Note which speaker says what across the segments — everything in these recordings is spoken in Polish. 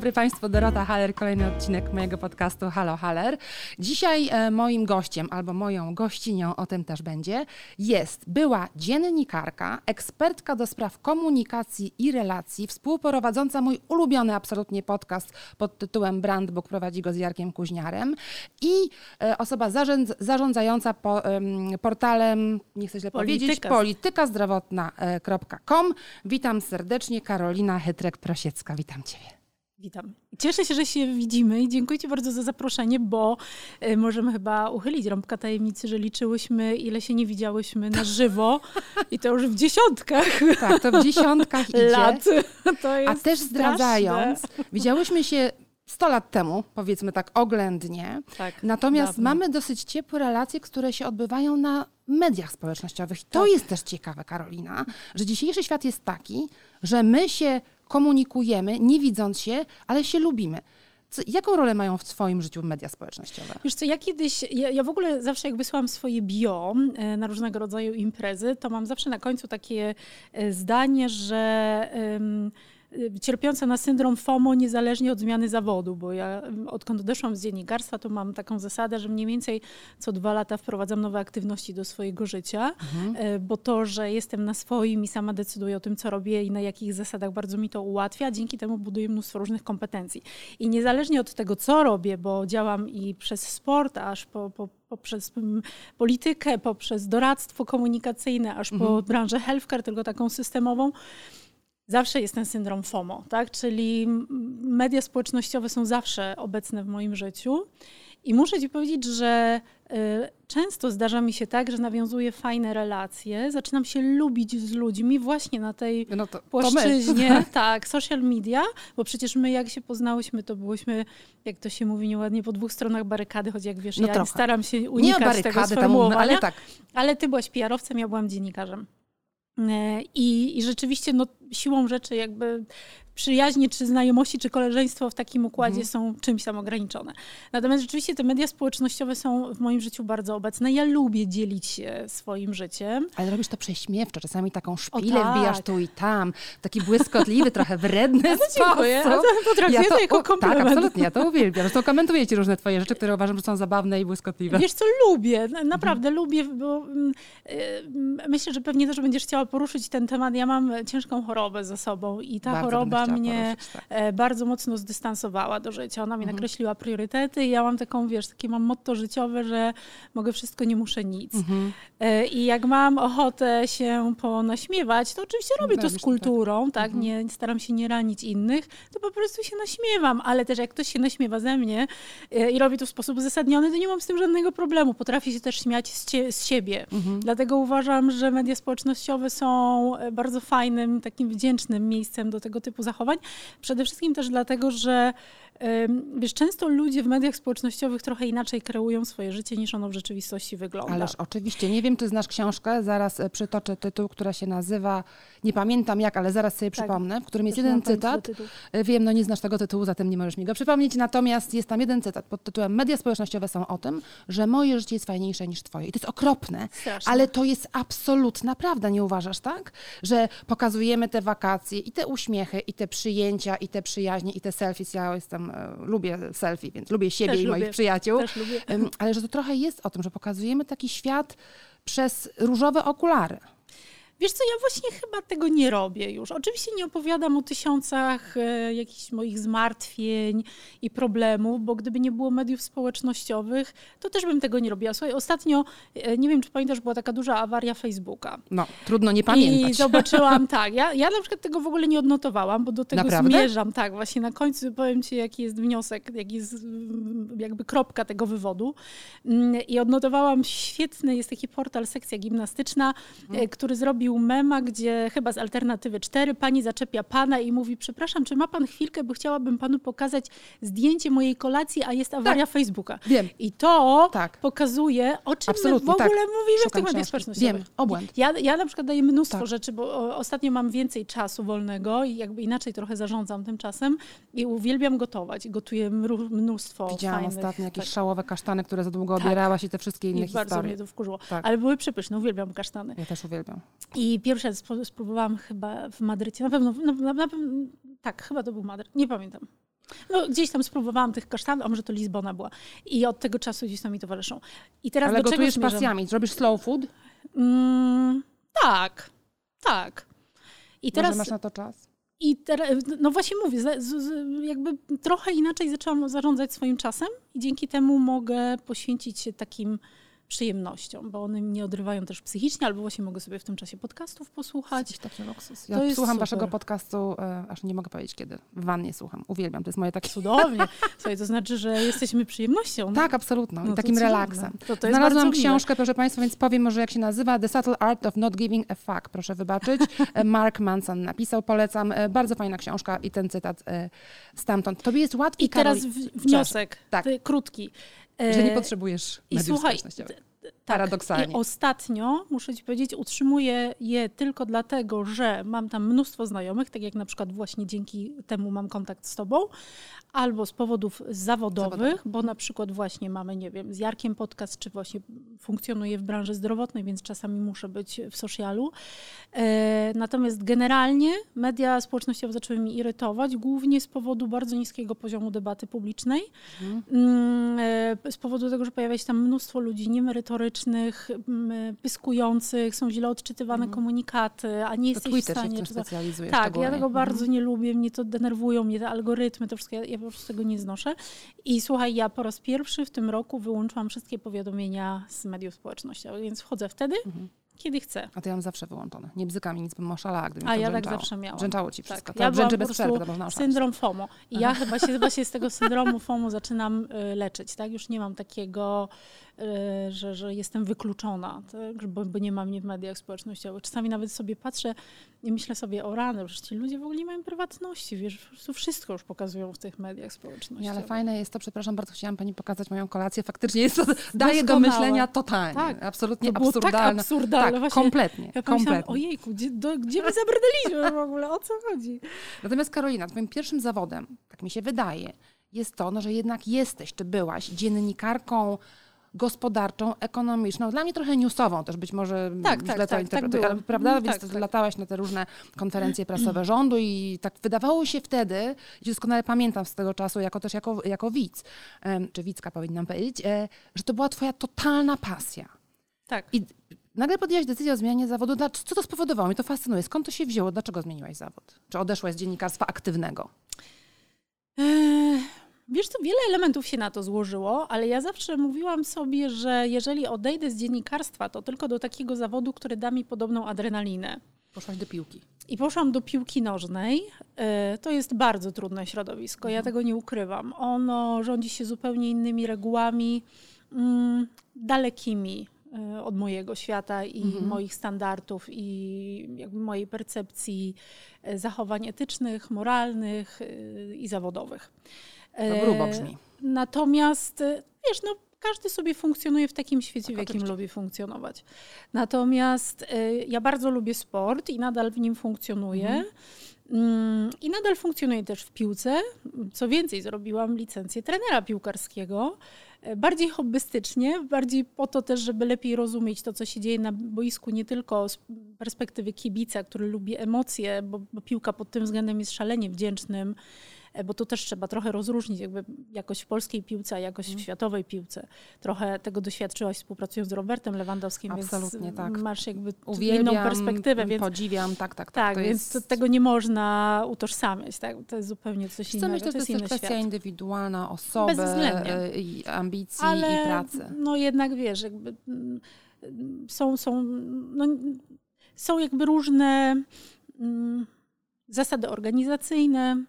Speaker 1: dobry Państwu, Dorota Haller, kolejny odcinek mojego podcastu Halo Haller. Dzisiaj e, moim gościem, albo moją gościnią, o tym też będzie, jest była dziennikarka, ekspertka do spraw komunikacji i relacji, współprowadząca mój ulubiony absolutnie podcast pod tytułem Brandbook, prowadzi go z Jarkiem Kuźniarem i e, osoba zarządz, zarządzająca po, portalem, nie chcę źle
Speaker 2: Polityka.
Speaker 1: powiedzieć, politykazdrowotna.com. Witam serdecznie, Karolina Hetrek-Prosiecka, witam Ciebie.
Speaker 2: Witam. Cieszę się, że się widzimy i dziękuję Ci bardzo za zaproszenie, bo y, możemy chyba uchylić rąbka tajemnicy, że liczyłyśmy, ile się nie widziałyśmy na żywo i to już w dziesiątkach.
Speaker 1: Tak, to w dziesiątkach idzie.
Speaker 2: lat.
Speaker 1: A też zdradzając,
Speaker 2: straszne.
Speaker 1: widziałyśmy się 100 lat temu, powiedzmy tak oględnie.
Speaker 2: Tak,
Speaker 1: Natomiast
Speaker 2: dawno.
Speaker 1: mamy dosyć ciepłe relacje, które się odbywają na mediach społecznościowych. I to
Speaker 2: Tak.
Speaker 1: jest też ciekawe, Karolina, że dzisiejszy świat jest taki, że my się komunikujemy, nie widząc się, ale się lubimy. Co, jaką rolę mają w Twoim życiu media społecznościowe?
Speaker 2: Wiesz co, ja kiedyś, ja, ja w ogóle zawsze jak wysyłam swoje bio e, na różnego rodzaju imprezy, to mam zawsze na końcu takie e, zdanie, że cierpiąca na syndrom FOMO niezależnie od zmiany zawodu, bo ja em, odkąd odeszłam z dziennikarstwa, to mam taką zasadę, że mniej więcej co dwa lata wprowadzam nowe aktywności do swojego życia, e, bo to, że jestem na swoim i sama decyduję o tym, co robię i na jakich zasadach bardzo mi to ułatwia, dzięki temu buduję mnóstwo różnych kompetencji. I niezależnie od tego, co robię, bo działam i przez sport, aż po, po, poprzez mm, politykę, poprzez doradztwo komunikacyjne, aż po branżę healthcare, tylko taką systemową, zawsze jest ten syndrom FOMO, tak? Czyli media społecznościowe są zawsze obecne w moim życiu. I muszę ci powiedzieć, że y, często zdarza mi się tak, że nawiązuję fajne relacje, zaczynam się lubić z ludźmi właśnie na tej
Speaker 1: No to, to
Speaker 2: płaszczyźnie, tak, social media, bo przecież my jak się poznałyśmy, to byłyśmy, jak to się mówi nieładnie, po dwóch stronach barykady, choć jak wiesz,
Speaker 1: No
Speaker 2: ja
Speaker 1: trochę.
Speaker 2: staram się
Speaker 1: Nie
Speaker 2: unikać tego
Speaker 1: barykady, tam,
Speaker 2: sformułowania,
Speaker 1: ale tak.
Speaker 2: ale ty byłaś PR-owcem, ja byłam dziennikarzem. E, I, I rzeczywiście no, siłą rzeczy jakby przyjaźnie, czy znajomości, czy koleżeństwo w takim układzie
Speaker 1: Mhm.
Speaker 2: są czymś tam ograniczone. Natomiast rzeczywiście te media społecznościowe są w moim życiu bardzo obecne. Ja lubię dzielić się swoim życiem.
Speaker 1: Ale robisz to prześmiewczo, czasami taką szpilę
Speaker 2: tak.
Speaker 1: wbijasz tu i tam, taki błyskotliwy, trochę wredny sposób.
Speaker 2: Dziękuję. A to potraktuję to jako
Speaker 1: o, Tak,
Speaker 2: komplement.
Speaker 1: absolutnie, ja to uwielbiam. Zresztą komentuję ci różne twoje rzeczy, które uważam, że są zabawne i błyskotliwe.
Speaker 2: Wiesz co, lubię, na- naprawdę lubię, bo mm, y, myślę, że pewnie też będziesz chciała poruszyć ten temat. Ja mam ciężką chorobę ze sobą i ta
Speaker 1: Bardzo
Speaker 2: choroba mnie
Speaker 1: tak.
Speaker 2: e, bardzo mocno zdystansowała do życia. Ona mi
Speaker 1: Mhm.
Speaker 2: nakreśliła priorytety i ja mam taką, wiesz, takie mam motto życiowe, że mogę wszystko, nie muszę nic.
Speaker 1: Mhm.
Speaker 2: E, I jak mam ochotę się ponaśmiewać, to oczywiście robię to z
Speaker 1: tak.
Speaker 2: kulturą, tak?
Speaker 1: Mhm.
Speaker 2: Nie staram się nie ranić innych, to po prostu się naśmiewam, ale też jak ktoś się naśmiewa ze mnie e, i robi to w sposób uzasadniony, to nie mam z tym żadnego problemu. Potrafię się też śmiać z, cie, z siebie.
Speaker 1: Mhm.
Speaker 2: Dlatego uważam, że media społecznościowe są bardzo fajnym, takim wdzięcznym miejscem do tego typu zachowań. Przede wszystkim też dlatego, że wiesz, często ludzie w mediach społecznościowych trochę inaczej kreują swoje życie niż ono w rzeczywistości wygląda.
Speaker 1: Ależ oczywiście, nie wiem, czy znasz książkę, zaraz e, przytoczę tytuł, która się nazywa, nie pamiętam jak, ale zaraz sobie
Speaker 2: Tak.
Speaker 1: przypomnę, w którym jest jeden cytat. E, Wiem, no nie znasz tego tytułu, zatem nie możesz mi go przypomnieć, natomiast jest tam jeden cytat pod tytułem Media społecznościowe są o tym, że moje życie jest fajniejsze niż twoje. I to jest okropne,
Speaker 2: Straszne.
Speaker 1: ale to jest absolutna prawda, nie uważasz, tak? Że pokazujemy te wakacje i te uśmiechy, i te przyjęcia, i te przyjaźnie, i te selfies. Ja jestem, e, lubię selfie, więc lubię siebie
Speaker 2: Też
Speaker 1: i moich
Speaker 2: lubię.
Speaker 1: przyjaciół.
Speaker 2: Lubię.
Speaker 1: Em, Ale że to trochę jest o tym, że pokazujemy taki świat przez różowe okulary.
Speaker 2: Wiesz co, ja właśnie chyba tego nie robię już. Oczywiście nie opowiadam o tysiącach e, jakichś moich zmartwień i problemów, bo gdyby nie było mediów społecznościowych, to też bym tego nie robiła. Słuchaj, ostatnio, e, nie wiem czy pamiętasz, była taka duża awaria Facebooka.
Speaker 1: No, trudno nie pamiętać.
Speaker 2: I zobaczyłam, tak, ja, ja na przykład tego w ogóle nie odnotowałam, bo do tego
Speaker 1: Naprawdę?
Speaker 2: zmierzam. Tak, właśnie na końcu powiem ci, jaki jest wniosek, jaki jest jakby kropka tego wywodu. Mm, I odnotowałam świetny, jest taki portal, sekcja gimnastyczna,
Speaker 1: Mhm.
Speaker 2: e, który zrobił mema, gdzie chyba z alternatywy 4 pani zaczepia pana i mówi, przepraszam, czy ma pan chwilkę, bo chciałabym panu pokazać zdjęcie mojej kolacji, a jest awaria Facebooka.
Speaker 1: Wiem.
Speaker 2: I to
Speaker 1: Tak.
Speaker 2: pokazuje, o czym
Speaker 1: Absolutnie,
Speaker 2: my w ogóle
Speaker 1: tak.
Speaker 2: mówimy w
Speaker 1: Szukam
Speaker 2: tych mediach społecznościowych.
Speaker 1: Wiem, obłęd.
Speaker 2: Ja, ja na przykład daję mnóstwo
Speaker 1: Tak.
Speaker 2: rzeczy, bo ostatnio mam więcej czasu wolnego i jakby inaczej trochę zarządzam tym czasem i uwielbiam gotować. Gotuję mnóstwo
Speaker 1: Widziałam
Speaker 2: fajnych,
Speaker 1: ostatnio jakieś
Speaker 2: tak.
Speaker 1: szałowe kasztany, które za długo
Speaker 2: Tak.
Speaker 1: obierałaś i te wszystkie inne
Speaker 2: I bardzo
Speaker 1: historie.
Speaker 2: mnie to wkurzyło.
Speaker 1: Tak.
Speaker 2: Ale były przepyszne, uwielbiam kasztany.
Speaker 1: Ja też uwielbiam.
Speaker 2: I pierwszy raz spró- spróbowałam chyba w Madrycie, na pewno, na, na, pewno- tak, chyba to był Madryt, nie pamiętam. No, gdzieś tam spróbowałam tych kasztanów, a może to Lizbona była. I od tego czasu gdzieś tam mi towarzyszą. I teraz
Speaker 1: Ale
Speaker 2: do czego
Speaker 1: gotujesz
Speaker 2: zmierzam?
Speaker 1: pasjami, zrobisz slow food?
Speaker 2: Mm, tak, tak. I
Speaker 1: Teraz...
Speaker 2: teraz,
Speaker 1: masz na to czas?
Speaker 2: i teraz, no właśnie mówię, jakby trochę inaczej zaczęłam zarządzać swoim czasem i dzięki temu mogę poświęcić się takim przyjemnościom, bo one mnie odrywają też psychicznie, albo właśnie mogę sobie w tym czasie podcastów posłuchać.
Speaker 1: Jakiś taki luksus.
Speaker 2: To
Speaker 1: Ja
Speaker 2: jest
Speaker 1: słucham waszego podcastu, e, aż nie mogę powiedzieć kiedy. W wannie słucham. Uwielbiam, to jest moje takie...
Speaker 2: Cudownie. Słuchaj, to znaczy, że jesteśmy przyjemnością.
Speaker 1: Tak, absolutną.
Speaker 2: No
Speaker 1: I
Speaker 2: to
Speaker 1: takim relaksem.
Speaker 2: To, to
Speaker 1: Znalazłam książkę, proszę Państwa, więc powiem może jak się nazywa. The Subtle Art of Not Giving a Fuck. Proszę wybaczyć. E, Mark Manson napisał, polecam. E, Bardzo fajna książka i ten cytat e, stamtąd. Tobie jest łatwiej,
Speaker 2: I teraz
Speaker 1: Karol,
Speaker 2: w- wniosek,
Speaker 1: Tak.
Speaker 2: krótki.
Speaker 1: Że nie
Speaker 2: E,
Speaker 1: potrzebujesz
Speaker 2: I
Speaker 1: mediów
Speaker 2: słuchaj,
Speaker 1: społecznościowych.
Speaker 2: tak,
Speaker 1: Paradoksalnie.
Speaker 2: I ostatnio, muszę ci powiedzieć, utrzymuję je tylko dlatego, że mam tam mnóstwo znajomych, tak jak na przykład właśnie dzięki temu mam kontakt z tobą, albo z powodów zawodowych, bo na przykład właśnie mamy, nie wiem, z Jarkiem podcast, czy właśnie funkcjonuję w branży zdrowotnej, więc czasami muszę być w socialu. E, natomiast generalnie media społecznościowe zaczęły mi irytować, głównie z powodu bardzo niskiego poziomu debaty publicznej.
Speaker 1: Mhm.
Speaker 2: Mm, e, z powodu tego, że pojawia się tam mnóstwo ludzi niemerytorycznych, mm, pyskujących, są źle odczytywane komunikaty, a nie
Speaker 1: To
Speaker 2: jesteś w
Speaker 1: Twitter się w
Speaker 2: stanie...
Speaker 1: tym
Speaker 2: czy to-
Speaker 1: specjalizuje
Speaker 2: tak, ja tego
Speaker 1: Mhm.
Speaker 2: bardzo nie lubię, mnie to denerwują, mnie te algorytmy, to wszystko, ja, ja po prostu tego nie znoszę. I słuchaj, ja po raz pierwszy w tym roku wyłączyłam wszystkie powiadomienia z mediów społecznościowych, więc wchodzę wtedy,
Speaker 1: Mhm.
Speaker 2: Kiedy chcę.
Speaker 1: A to ja mam zawsze wyłączone. Nie bzyka mi nic, bym oszalała, gdyby
Speaker 2: A ja tak
Speaker 1: brzęczało.
Speaker 2: zawsze miałam.
Speaker 1: Brzęczało ci wszystko.
Speaker 2: Tak,
Speaker 1: To
Speaker 2: ja
Speaker 1: brzęczy bez przerwy, to można oszaleć.
Speaker 2: Syndrom FOMO. I ja chyba się z tego syndromu FOMO zaczynam y, leczyć, tak? Już nie mam takiego, y, że, że jestem wykluczona, tak? bo, bo nie mam mnie w mediach społecznościowych. Czasami nawet sobie patrzę i myślę sobie o rany, przecież ci ludzie w ogóle nie mają prywatności, wiesz, po prostu wszystko już pokazują w tych mediach społecznościowych.
Speaker 1: Nie, ale fajne jest to, przepraszam bardzo, chciałam pani pokazać moją kolację. Faktycznie jest to, daje do myślenia totalnie.
Speaker 2: Tak.
Speaker 1: Absolutnie
Speaker 2: To było tak
Speaker 1: absurdalne. Tak,
Speaker 2: właśnie.
Speaker 1: kompletnie.
Speaker 2: Ja
Speaker 1: kompletnie.
Speaker 2: ojejku, gdzie, do, gdzie my zabrnęliśmy w ogóle, o co chodzi?
Speaker 1: Natomiast Karolina, twoim pierwszym zawodem, tak mi się wydaje, jest to, no, że jednak jesteś, czy byłaś dziennikarką gospodarczą, ekonomiczną, dla mnie trochę newsową też być może
Speaker 2: Tak,
Speaker 1: źle
Speaker 2: tak,
Speaker 1: to
Speaker 2: tak, tak
Speaker 1: interpretuję, ale prawda,
Speaker 2: Mm,
Speaker 1: więc
Speaker 2: tak, tak.
Speaker 1: latałaś na te różne konferencje prasowe rządu i tak wydawało się wtedy, i doskonale pamiętam z tego czasu, jako też jako, jako widz, czy widzka powinnam powiedzieć, e, że to była twoja totalna pasja.
Speaker 2: Tak.
Speaker 1: I nagle podjęłaś decyzję o zmianie zawodu. Co to spowodowało? Mnie to fascynuje. Skąd to się wzięło? Dlaczego zmieniłaś zawód? Czy odeszłaś z dziennikarstwa aktywnego?
Speaker 2: Eee, Wiesz co, wiele elementów się na to złożyło, ale ja zawsze mówiłam sobie, że jeżeli odejdę z dziennikarstwa, to tylko do takiego zawodu, który da mi podobną adrenalinę.
Speaker 1: Poszłaś do piłki.
Speaker 2: I poszłam do piłki nożnej. E, To jest bardzo trudne środowisko, ja tego nie ukrywam. Ono rządzi się zupełnie innymi regułami, mm, dalekimi od mojego świata i
Speaker 1: Mhm.
Speaker 2: moich standardów i jakby mojej percepcji e, zachowań etycznych, moralnych e, i zawodowych.
Speaker 1: To grubo
Speaker 2: E,
Speaker 1: brzmi.
Speaker 2: Natomiast, e, wiesz, no, każdy sobie funkcjonuje w takim świecie,
Speaker 1: Tak,
Speaker 2: w jakim
Speaker 1: oczywiście.
Speaker 2: lubi funkcjonować. Natomiast e, ja bardzo lubię sport i nadal w nim funkcjonuję.
Speaker 1: Mhm.
Speaker 2: Mm, I nadal funkcjonuję też w piłce. Co więcej, zrobiłam licencję trenera piłkarskiego. E, Bardziej hobbystycznie, bardziej po to też, żeby lepiej rozumieć to, co się dzieje na boisku, nie tylko z perspektywy kibica, który lubi emocje, bo, bo piłka pod tym względem jest szalenie wdzięcznym, bo tu też trzeba trochę rozróżnić jakby jakość w polskiej piłce, a jakość
Speaker 1: Mhm.
Speaker 2: w światowej piłce. Trochę tego doświadczyłaś współpracując z Robertem Lewandowskim,
Speaker 1: Absolutnie
Speaker 2: więc
Speaker 1: tak.
Speaker 2: masz jakby
Speaker 1: Uwielbiam,
Speaker 2: inną perspektywę, więc
Speaker 1: podziwiam, tak, tak, tak.
Speaker 2: tak,
Speaker 1: to
Speaker 2: więc
Speaker 1: jest,
Speaker 2: to, tego nie można utożsamiać. Tak? To jest zupełnie coś
Speaker 1: co,
Speaker 2: innego.
Speaker 1: myślę, że to jest też kwestia
Speaker 2: świat.
Speaker 1: indywidualna osoby e, i ambicji
Speaker 2: Ale
Speaker 1: i pracy.
Speaker 2: no jednak wiesz, jakby mm, są, są, no, są jakby różne mm, zasady organizacyjne,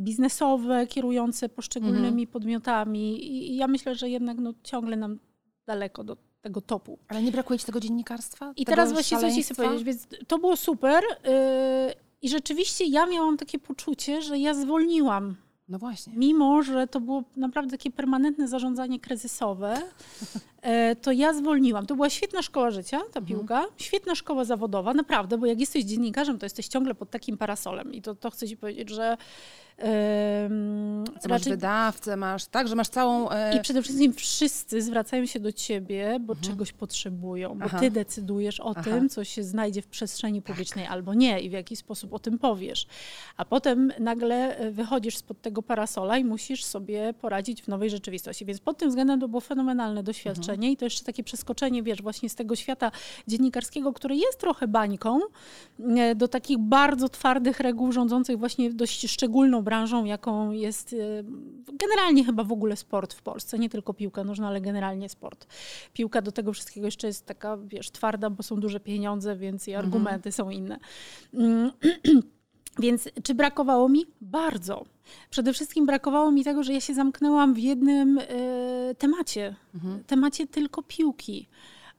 Speaker 2: biznesowe, kierujące poszczególnymi
Speaker 1: Mhm.
Speaker 2: podmiotami i, ja myślę, że jednak no, ciągle nam daleko do tego topu.
Speaker 1: Ale nie brakuje ci tego dziennikarstwa?
Speaker 2: I
Speaker 1: tego
Speaker 2: teraz właśnie coś ci chcę powiedzieć, więc to było super yy, i rzeczywiście ja miałam takie poczucie, że ja zwolniłam
Speaker 1: No właśnie.
Speaker 2: Mimo, że to było naprawdę takie permanentne zarządzanie kryzysowe, to ja zwolniłam. To była świetna szkoła życia, ta
Speaker 1: Mhm.
Speaker 2: piłka, świetna szkoła zawodowa, naprawdę, bo jak jesteś dziennikarzem, to jesteś ciągle pod takim parasolem. I to, to chcę ci powiedzieć, że
Speaker 1: Co masz wydawcę, masz, tak, że masz całą... E...
Speaker 2: i przede wszystkim wszyscy zwracają się do ciebie, bo czegoś potrzebują, bo
Speaker 1: Mhm. Aha.
Speaker 2: ty decydujesz o
Speaker 1: Aha.
Speaker 2: tym, co się znajdzie w przestrzeni publicznej albo nie i w jaki sposób o tym powiesz. A potem nagle e, wychodzisz spod tego parasola i musisz sobie poradzić w nowej rzeczywistości. Więc pod tym względem to było fenomenalne doświadczenie i to jeszcze takie przeskoczenie, wiesz, właśnie z tego świata dziennikarskiego, który jest trochę bańką, e, do takich bardzo twardych reguł rządzących właśnie dość szczególną branżą, jaką jest e, generalnie chyba w ogóle sport w Polsce, nie tylko piłka nożna, ale generalnie sport. Piłka do tego wszystkiego jeszcze jest taka, wiesz, twarda, bo są duże pieniądze, więc i argumenty są inne. Więc czy brakowało mi? Bardzo. Przede wszystkim brakowało mi tego, że ja się zamknęłam w jednym e, temacie, temacie tylko piłki.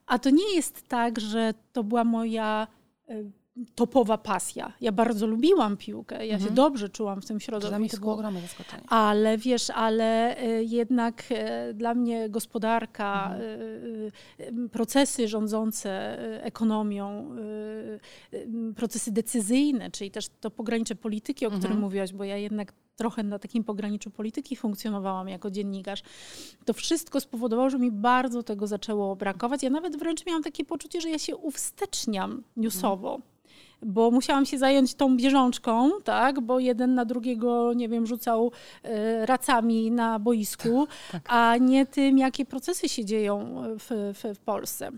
Speaker 2: A to nie jest tak, że to była moja e, topowa pasja. Ja bardzo lubiłam piłkę, ja się dobrze czułam w tym
Speaker 1: Dla mnie to było
Speaker 2: środowisku.
Speaker 1: ogromne zaskoczenie.
Speaker 2: Ale wiesz, ale y, jednak y, dla mnie gospodarka, y, y, procesy rządzące ekonomią, procesy decyzyjne, czyli też to pogranicze polityki, o którym mówiłaś, bo ja jednak trochę na takim pograniczu polityki funkcjonowałam jako dziennikarz, to wszystko spowodowało, że mi bardzo tego zaczęło brakować. Ja nawet wręcz miałam takie poczucie, że ja się uwsteczniam newsowo bo musiałam się zająć tą bieżączką, tak, bo jeden na drugiego, nie wiem, rzucał e, racami na boisku,
Speaker 1: tak.
Speaker 2: a nie tym, jakie procesy się dzieją w, w, w Polsce.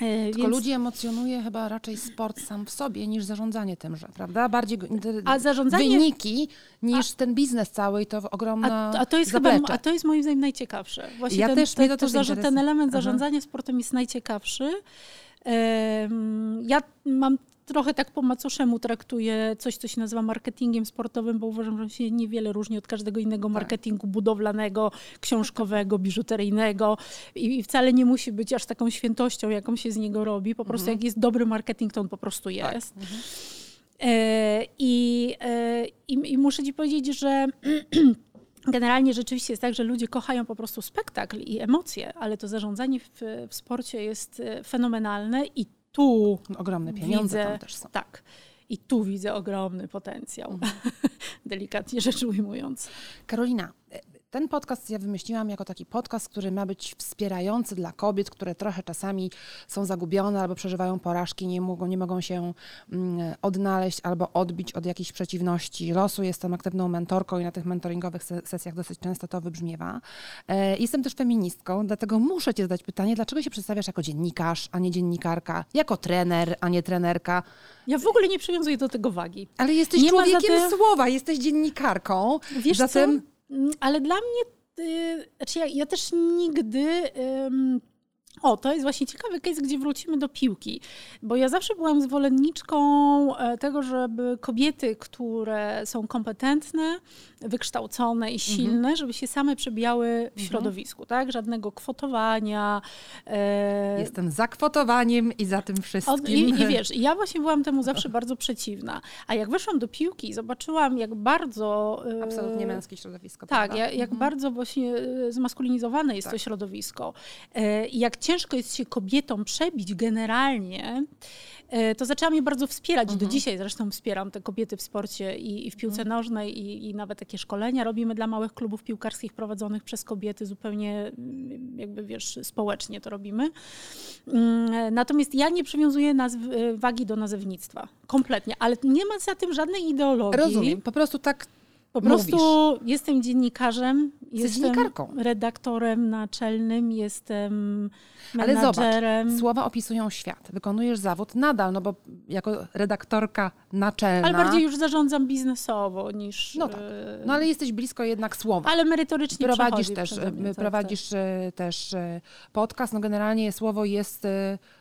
Speaker 2: E,
Speaker 1: Tylko ludzi emocjonuje chyba raczej sport sam w sobie niż zarządzanie tymże, prawda? Bardziej
Speaker 2: A zarządzanie-
Speaker 1: wyniki niż ten biznes cały i to ogromne
Speaker 2: A, a, to jest chyba,
Speaker 1: zaplecze.
Speaker 2: a to jest moim zdaniem najciekawsze. Właśnie
Speaker 1: Ja
Speaker 2: ten,
Speaker 1: też-
Speaker 2: ten,
Speaker 1: to też
Speaker 2: ten
Speaker 1: interesuje.
Speaker 2: element
Speaker 1: Aha.
Speaker 2: zarządzania sportem jest najciekawszy. Ja mam trochę tak po macoszemu traktuję coś, co się nazywa marketingiem sportowym, bo uważam, że on się niewiele różni od każdego innego marketingu budowlanego, książkowego, biżuteryjnego i, i wcale nie musi być aż taką świętością, jaką się z niego robi. Po prostu jak jest dobry marketing, to on po prostu jest. E, I, e, i, I muszę ci powiedzieć, że generalnie rzeczywiście jest tak, że ludzie kochają po prostu spektakl i emocje, ale to zarządzanie w, w sporcie jest e, fenomenalne i tu
Speaker 1: Ogromne pieniądze
Speaker 2: widzę,
Speaker 1: tam też są.
Speaker 2: Tak. I tu widzę ogromny potencjał, delikatnie rzecz ujmując.
Speaker 1: Karolina, ten podcast ja wymyśliłam jako taki podcast, który ma być wspierający dla kobiet, które trochę czasami są zagubione albo przeżywają porażki, nie mogą, nie mogą się mm, odnaleźć albo odbić od jakichś przeciwności losu. Jestem aktywną mentorką i na tych mentoringowych se- sesjach dosyć często to wybrzmiewa. E, Jestem też feministką, dlatego muszę Cię zadać pytanie, dlaczego się przedstawiasz jako dziennikarz, a nie dziennikarka, jako trener, a nie trenerka,
Speaker 2: Ja w ogóle nie przywiązuję do tego wagi.
Speaker 1: ale jesteś
Speaker 2: Nie
Speaker 1: człowiekiem
Speaker 2: te-
Speaker 1: słowa, jesteś dziennikarką.
Speaker 2: Wiesz
Speaker 1: Zatem
Speaker 2: co? Mm, Ale dla mnie, y, znaczy ja, ja też nigdy... o, to jest właśnie ciekawy case, gdzie wrócimy do piłki, bo ja zawsze byłam zwolenniczką e, tego, żeby kobiety, które są kompetentne, wykształcone i silne, żeby się same przebijały w środowisku, tak? Żadnego kwotowania. e,
Speaker 1: Jestem za kwotowaniem i za tym wszystkim.
Speaker 2: i, I wiesz, ja właśnie byłam temu zawsze bardzo przeciwna. A jak weszłam do piłki, zobaczyłam, jak bardzo. e,
Speaker 1: Absolutnie męskie środowisko.
Speaker 2: Tak,
Speaker 1: prawda?
Speaker 2: jak, jak bardzo właśnie e, zmaskulinizowane jest to środowisko. E, jak ciężko jest się kobietom przebić generalnie, to zaczęłam je bardzo wspierać. Do dzisiaj zresztą wspieram te kobiety w sporcie i, i w piłce nożnej i, i nawet takie szkolenia robimy dla małych klubów piłkarskich prowadzonych przez kobiety zupełnie mm, jakby wiesz, społecznie to robimy. Mm, Natomiast ja nie przywiązuję nazw- e, wagi do nazewnictwa. Kompletnie. Ale nie ma za tym żadnej ideologii.
Speaker 1: Rozumiem, po prostu tak
Speaker 2: Po
Speaker 1: mówisz.
Speaker 2: prostu jestem dziennikarzem, jestem
Speaker 1: dziennikarką.
Speaker 2: redaktorem naczelnym, jestem
Speaker 1: Ale
Speaker 2: menadżerem.
Speaker 1: zobacz, słowa opisują świat. Wykonujesz zawód nadal, no bo jako redaktorka naczelna.
Speaker 2: ale bardziej już zarządzam biznesowo niż.
Speaker 1: No tak.
Speaker 2: e,
Speaker 1: No ale jesteś blisko jednak słowa.
Speaker 2: Ale merytorycznie
Speaker 1: Prowadzisz też,
Speaker 2: mnie,
Speaker 1: e,
Speaker 2: tak,
Speaker 1: prowadzisz e, też podcast. No generalnie słowo jest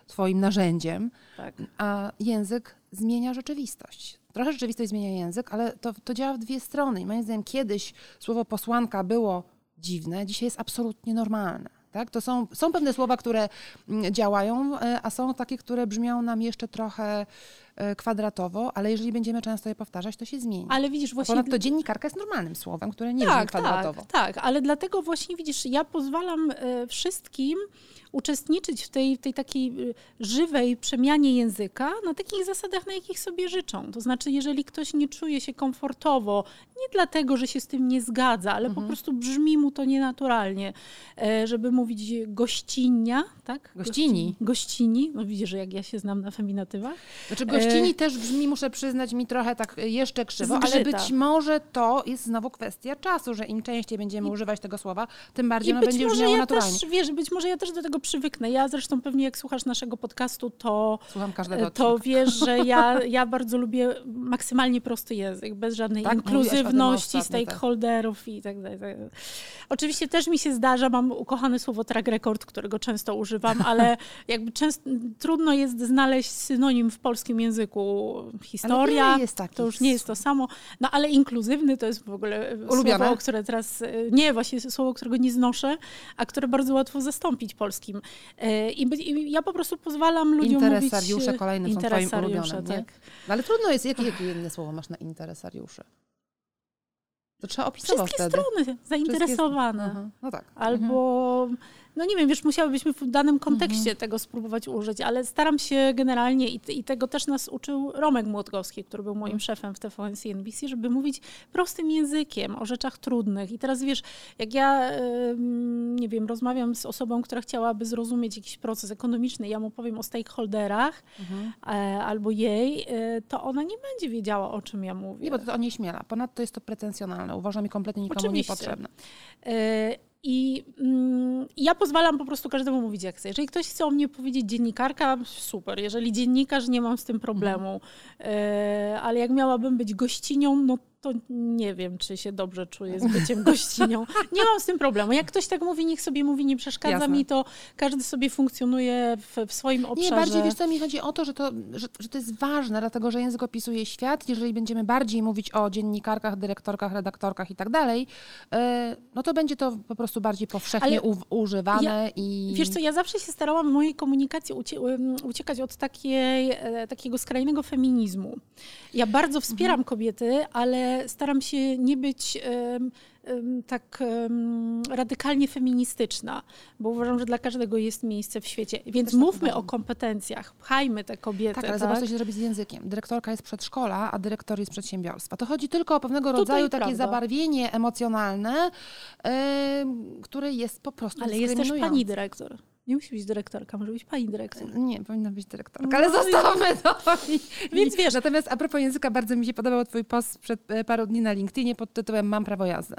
Speaker 1: twoim narzędziem,
Speaker 2: Tak, tak.
Speaker 1: a język zmienia rzeczywistość. Trochę rzeczywistość zmienia język, ale to, to działa w dwie strony. I moim zdaniem kiedyś słowo posłanka było dziwne, dzisiaj jest absolutnie normalne. Tak? To są, są pewne słowa, które mm, działają, e, a są takie, które brzmią nam jeszcze trochę kwadratowo, ale jeżeli będziemy często je powtarzać, to się zmieni.
Speaker 2: Ale widzisz,
Speaker 1: A
Speaker 2: właśnie...
Speaker 1: Ponadto dziennikarka jest normalnym słowem, które nie brzmi
Speaker 2: tak,
Speaker 1: kwadratowo.
Speaker 2: tak, tak, ale dlatego właśnie widzisz, ja pozwalam e, wszystkim uczestniczyć w tej, tej takiej e, żywej przemianie języka na takich zasadach, na jakich sobie życzą. To znaczy, jeżeli ktoś nie czuje się komfortowo, nie dlatego, że się z tym nie zgadza, ale
Speaker 1: Mhm.
Speaker 2: po prostu brzmi mu to nienaturalnie, e, żeby mówić gościnia, tak?
Speaker 1: Gościni.
Speaker 2: Gości- Gościni. No widzisz, że jak ja się znam na feminatywach.
Speaker 1: Znaczy gościni też brzmi, muszę przyznać, mi trochę tak jeszcze krzywo, ale
Speaker 2: Zgrzyta.
Speaker 1: być może to jest znowu kwestia czasu, że im częściej będziemy używać tego słowa, tym bardziej
Speaker 2: I
Speaker 1: ono będzie brzmiało
Speaker 2: ja
Speaker 1: naturalnie.
Speaker 2: też, wiesz, być może ja też do tego przywyknę. Ja zresztą pewnie jak słuchasz naszego podcastu, to,
Speaker 1: Słucham każdego
Speaker 2: to
Speaker 1: odcinka.
Speaker 2: wiesz, że ja, ja bardzo lubię maksymalnie prosty język, bez żadnej
Speaker 1: Tak,
Speaker 2: inkluzywności
Speaker 1: tak.
Speaker 2: stakeholderów i tak dalej. tak dalej. Oczywiście też mi się zdarza, mam ukochane słowo track record, którego często używam, ale jakby często, trudno jest znaleźć synonim w polskim języku. Historia,
Speaker 1: wiele jest takich
Speaker 2: to już nie jest to samo. No ale inkluzywny to jest w ogóle
Speaker 1: Ulubione?
Speaker 2: słowo, które teraz, e, nie, właśnie słowo, którego nie znoszę, a które bardzo łatwo zastąpić polskim. E, I, i ja po prostu pozwalam ludziom
Speaker 1: Interesariusze
Speaker 2: mówić... e,
Speaker 1: kolejnym są twoim ulubionym,
Speaker 2: tak.
Speaker 1: No ale trudno jest, jakie, jakie inne słowo masz na interesariusze? To trzeba opisowo
Speaker 2: Wszystkie
Speaker 1: wtedy.
Speaker 2: strony zainteresowane.
Speaker 1: Aha, No tak.
Speaker 2: Albo, no nie wiem, wiesz, musiałybyśmy w danym kontekście
Speaker 1: Mhm.
Speaker 2: tego spróbować użyć, ale staram się generalnie i, i tego też nas uczył Romek Młodkowski, który był
Speaker 1: Mhm.
Speaker 2: moim szefem w TVN CNBC, żeby mówić prostym językiem o rzeczach trudnych. I teraz wiesz, jak ja, nie wiem, rozmawiam z osobą, która chciałaby zrozumieć jakiś proces ekonomiczny, ja mu powiem o stakeholderach
Speaker 1: Mhm.
Speaker 2: e, albo jej, e, to ona nie będzie wiedziała, o czym ja mówię.
Speaker 1: Nie, bo to onieśmiela. Ponadto jest to pretensjonalne. Uważam i kompletnie nikomu
Speaker 2: Oczywiście.
Speaker 1: niepotrzebne.
Speaker 2: I mm, ja pozwalam po prostu każdemu mówić jak chce. Jeżeli ktoś chce o mnie powiedzieć dziennikarka, super. Jeżeli dziennikarz, nie mam z tym problemu. E, ale jak miałabym być gościnią, no to nie wiem, czy się dobrze czuję z byciem gościnią. Nie mam z tym problemu. Jak ktoś tak mówi, niech sobie mówi, nie przeszkadza
Speaker 1: Jasne.
Speaker 2: mi to. Każdy sobie funkcjonuje w, w swoim obszarze.
Speaker 1: Nie, bardziej wiesz co, mi chodzi o to, że to, że, że to jest ważne, dlatego że język opisuje świat. Jeżeli będziemy bardziej mówić o dziennikarkach, dyrektorkach, redaktorkach i tak dalej, e, no to będzie to po prostu bardziej powszechnie u, używane i...
Speaker 2: Wiesz co, ja zawsze się starałam w mojej komunikacji ucie uciekać od takiej, e, takiego skrajnego feminizmu. Ja bardzo wspieram
Speaker 1: Mhm.
Speaker 2: kobiety, ale staram się nie być tak radykalnie feministyczna, bo uważam, że dla każdego jest miejsce w świecie. Więc
Speaker 1: Też tak
Speaker 2: mówmy
Speaker 1: uważam.
Speaker 2: o kompetencjach, pchajmy te kobiety.
Speaker 1: Tak, ale zobacz, co się zrobi z językiem. Dyrektorka jest przedszkola, a dyrektor jest przedsiębiorstwa. To chodzi tylko o pewnego
Speaker 2: Tutaj
Speaker 1: rodzaju takie
Speaker 2: prawda.
Speaker 1: zabarwienie emocjonalne, e, które jest po prostu
Speaker 2: Ale jest też pani dyrektor. Nie musi być dyrektorka, może być pani dyrektor.
Speaker 1: Nie, powinna być dyrektorka,
Speaker 2: No
Speaker 1: ale
Speaker 2: i-
Speaker 1: zostawmy to.
Speaker 2: Więc wiesz-
Speaker 1: Natomiast a propos języka, bardzo mi się podobał twój post sprzed e, paru dni na LinkedInie pod tytułem Mam prawo jazdy.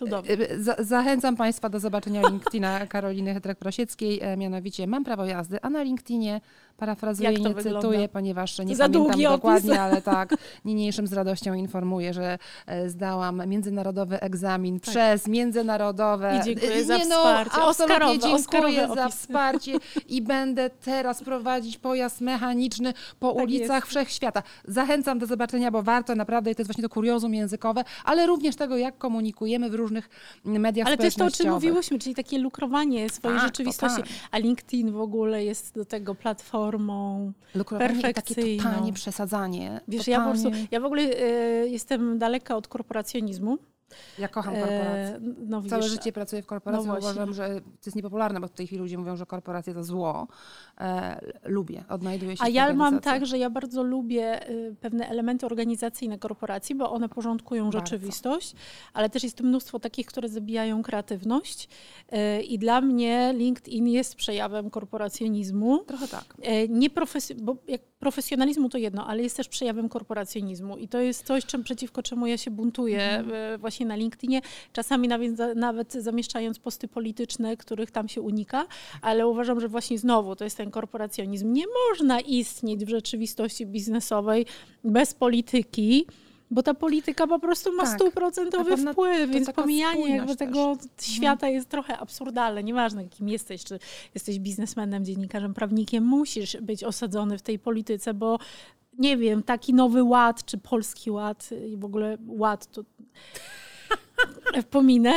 Speaker 2: Cudownie.
Speaker 1: E, Za, zachęcam Państwa do zobaczenia LinkedIna Karoliny Hetrek-Prosieckiej, e, mianowicie Mam prawo jazdy, a na LinkedInie parafrazuję,
Speaker 2: to
Speaker 1: nie
Speaker 2: wygląda?
Speaker 1: cytuję, ponieważ nie
Speaker 2: Za
Speaker 1: pamiętam
Speaker 2: długi opis.
Speaker 1: dokładnie, ale tak, niniejszym z radością informuję, że e, zdałam międzynarodowy egzamin przez międzynarodowe...
Speaker 2: I dziękuję
Speaker 1: e,
Speaker 2: za
Speaker 1: nie, no,
Speaker 2: wsparcie.
Speaker 1: Absolutnie dziękuję za
Speaker 2: opisy.
Speaker 1: wsparcie i będę teraz prowadzić pojazd mechaniczny po
Speaker 2: Tak
Speaker 1: ulicach
Speaker 2: jest.
Speaker 1: wszechświata. Zachęcam do zobaczenia, bo warto naprawdę i to jest właśnie to kuriozum językowe, ale również tego, jak komunikujemy w różnych mediach
Speaker 2: Ale też to, o czym mówiłyśmy, czyli takie lukrowanie swojej
Speaker 1: Tak,
Speaker 2: rzeczywistości.
Speaker 1: totalnie.
Speaker 2: A LinkedIn w ogóle jest do tego platformą.
Speaker 1: Lukrowanie i takie
Speaker 2: perfekcyjną.
Speaker 1: totalnie przesadzanie.
Speaker 2: Wiesz, ja po prostu,
Speaker 1: totalnie-
Speaker 2: ja w ogóle e, jestem daleka od korporacjonizmu.
Speaker 1: Ja kocham korporacje.
Speaker 2: E, no
Speaker 1: Całe życie pracuję w korporacji.
Speaker 2: no właśnie.
Speaker 1: Uważam, że to jest niepopularne, bo w tej chwili ludzie mówią, że korporacje to zło. E, lubię, odnajduję się
Speaker 2: A ja mam tak, że ja bardzo lubię y, pewne elementy organizacyjne korporacji, bo one porządkują
Speaker 1: Bardzo.
Speaker 2: rzeczywistość, ale też jest mnóstwo takich, które zabijają kreatywność. Y, I dla mnie LinkedIn jest przejawem korporacjonizmu.
Speaker 1: Trochę tak.
Speaker 2: E, Nie profes- bo jak profesjonalizmu to jedno, ale jest też przejawem korporacjonizmu i to jest coś, czym, przeciwko czemu ja się buntuję
Speaker 1: Mhm.
Speaker 2: e, na LinkedInie, czasami nawet, nawet zamieszczając posty polityczne, których tam się unika, ale uważam, że właśnie znowu to jest ten korporacjonizm. Nie można istnieć w rzeczywistości biznesowej bez polityki, bo ta polityka po prostu ma
Speaker 1: Tak.
Speaker 2: stuprocentowy
Speaker 1: pewna-
Speaker 2: wpływ, więc pomijanie jakby
Speaker 1: też.
Speaker 2: tego świata jest trochę absurdalne. Nieważne, kim jesteś, czy jesteś biznesmenem, dziennikarzem, prawnikiem, musisz być osadzony w tej polityce, bo nie wiem, taki nowy ład, czy polski ład i w ogóle ład, to pominę.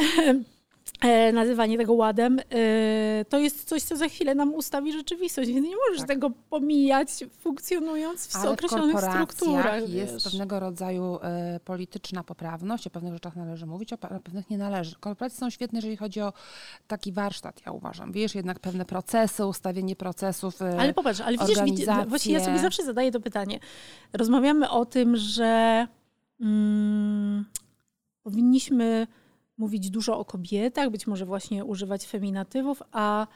Speaker 2: e, nazywanie tego ładem, e, to jest coś, co za chwilę nam ustawi rzeczywistość, więc nie możesz
Speaker 1: Tak.
Speaker 2: tego pomijać, funkcjonując w
Speaker 1: Ale w
Speaker 2: określonych
Speaker 1: korporacjach
Speaker 2: strukturach.
Speaker 1: jest
Speaker 2: wiesz.
Speaker 1: pewnego rodzaju e, polityczna poprawność, o pewnych rzeczach należy mówić, o pe- o pewnych nie należy. Korporacje są świetne, jeżeli chodzi o taki warsztat, ja uważam. Wiesz, jednak pewne procesy, ustawienie procesów.
Speaker 2: Ale popatrz, ale widzisz, widzisz,
Speaker 1: organizacje.
Speaker 2: właśnie ja sobie zawsze zadaję to pytanie. Rozmawiamy o tym, że mm, powinniśmy mówić dużo o kobietach, być może właśnie używać feminatywów, a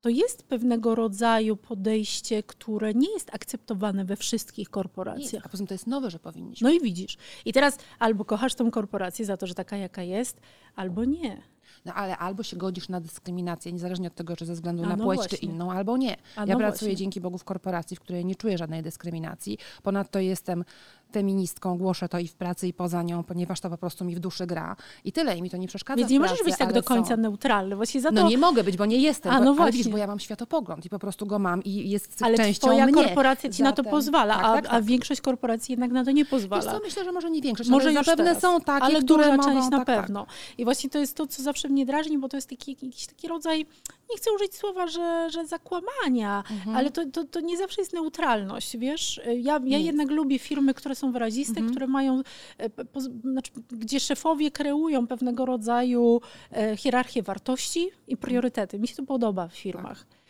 Speaker 2: to jest pewnego rodzaju podejście, które nie jest akceptowane we wszystkich korporacjach.
Speaker 1: a poza tym to jest nowe, że powinniśmy.
Speaker 2: No i widzisz. I teraz albo kochasz tą korporację za to, że taka jaka jest, albo nie.
Speaker 1: No ale albo się godzisz na dyskryminację, niezależnie od tego, czy ze względu
Speaker 2: A
Speaker 1: na
Speaker 2: no
Speaker 1: płeć
Speaker 2: właśnie.
Speaker 1: czy inną, albo nie.
Speaker 2: A
Speaker 1: ja
Speaker 2: no
Speaker 1: pracuję
Speaker 2: właśnie.
Speaker 1: dzięki Bogu w korporacji, w której nie czuję żadnej dyskryminacji. Ponadto jestem feministką, głoszę to i w pracy, i poza nią, ponieważ to po prostu mi w duszy gra. I tyle, i mi to nie przeszkadza
Speaker 2: Więc nie
Speaker 1: pracy,
Speaker 2: możesz być tak do końca
Speaker 1: Są...
Speaker 2: neutralny. Właśnie za to
Speaker 1: No nie mogę być, bo nie jestem.
Speaker 2: A,
Speaker 1: bo,
Speaker 2: no
Speaker 1: ale
Speaker 2: właśnie.
Speaker 1: widzisz, bo ja mam światopogląd i po prostu go mam i jest
Speaker 2: ale
Speaker 1: częścią
Speaker 2: twoja
Speaker 1: mnie.
Speaker 2: korporacja ci na to
Speaker 1: Zatem-
Speaker 2: pozwala,
Speaker 1: tak,
Speaker 2: a,
Speaker 1: tak,
Speaker 2: a
Speaker 1: tak.
Speaker 2: większość korporacji jednak na to nie
Speaker 1: Wiesz
Speaker 2: pozwala.
Speaker 1: co, myślę, że może nie większość,
Speaker 2: Może
Speaker 1: ale zapewne
Speaker 2: teraz,
Speaker 1: są takie,
Speaker 2: ale
Speaker 1: które
Speaker 2: duża
Speaker 1: mogą...
Speaker 2: część na
Speaker 1: tak, tak.
Speaker 2: pewno. I właśnie to jest to, co zawsze mnie drażni, bo to jest taki, jakiś taki rodzaj, nie chcę użyć słowa, że, że zakłamania,
Speaker 1: Mhm.
Speaker 2: ale to, to, to nie zawsze jest neutralność, wiesz? Ja, ja jednak lubię firmy, które są wyraziste,
Speaker 1: Mhm.
Speaker 2: które mają, e, po, znaczy, gdzie szefowie kreują pewnego rodzaju e, hierarchię wartości i priorytety. Mi się to podoba w firmach. Em,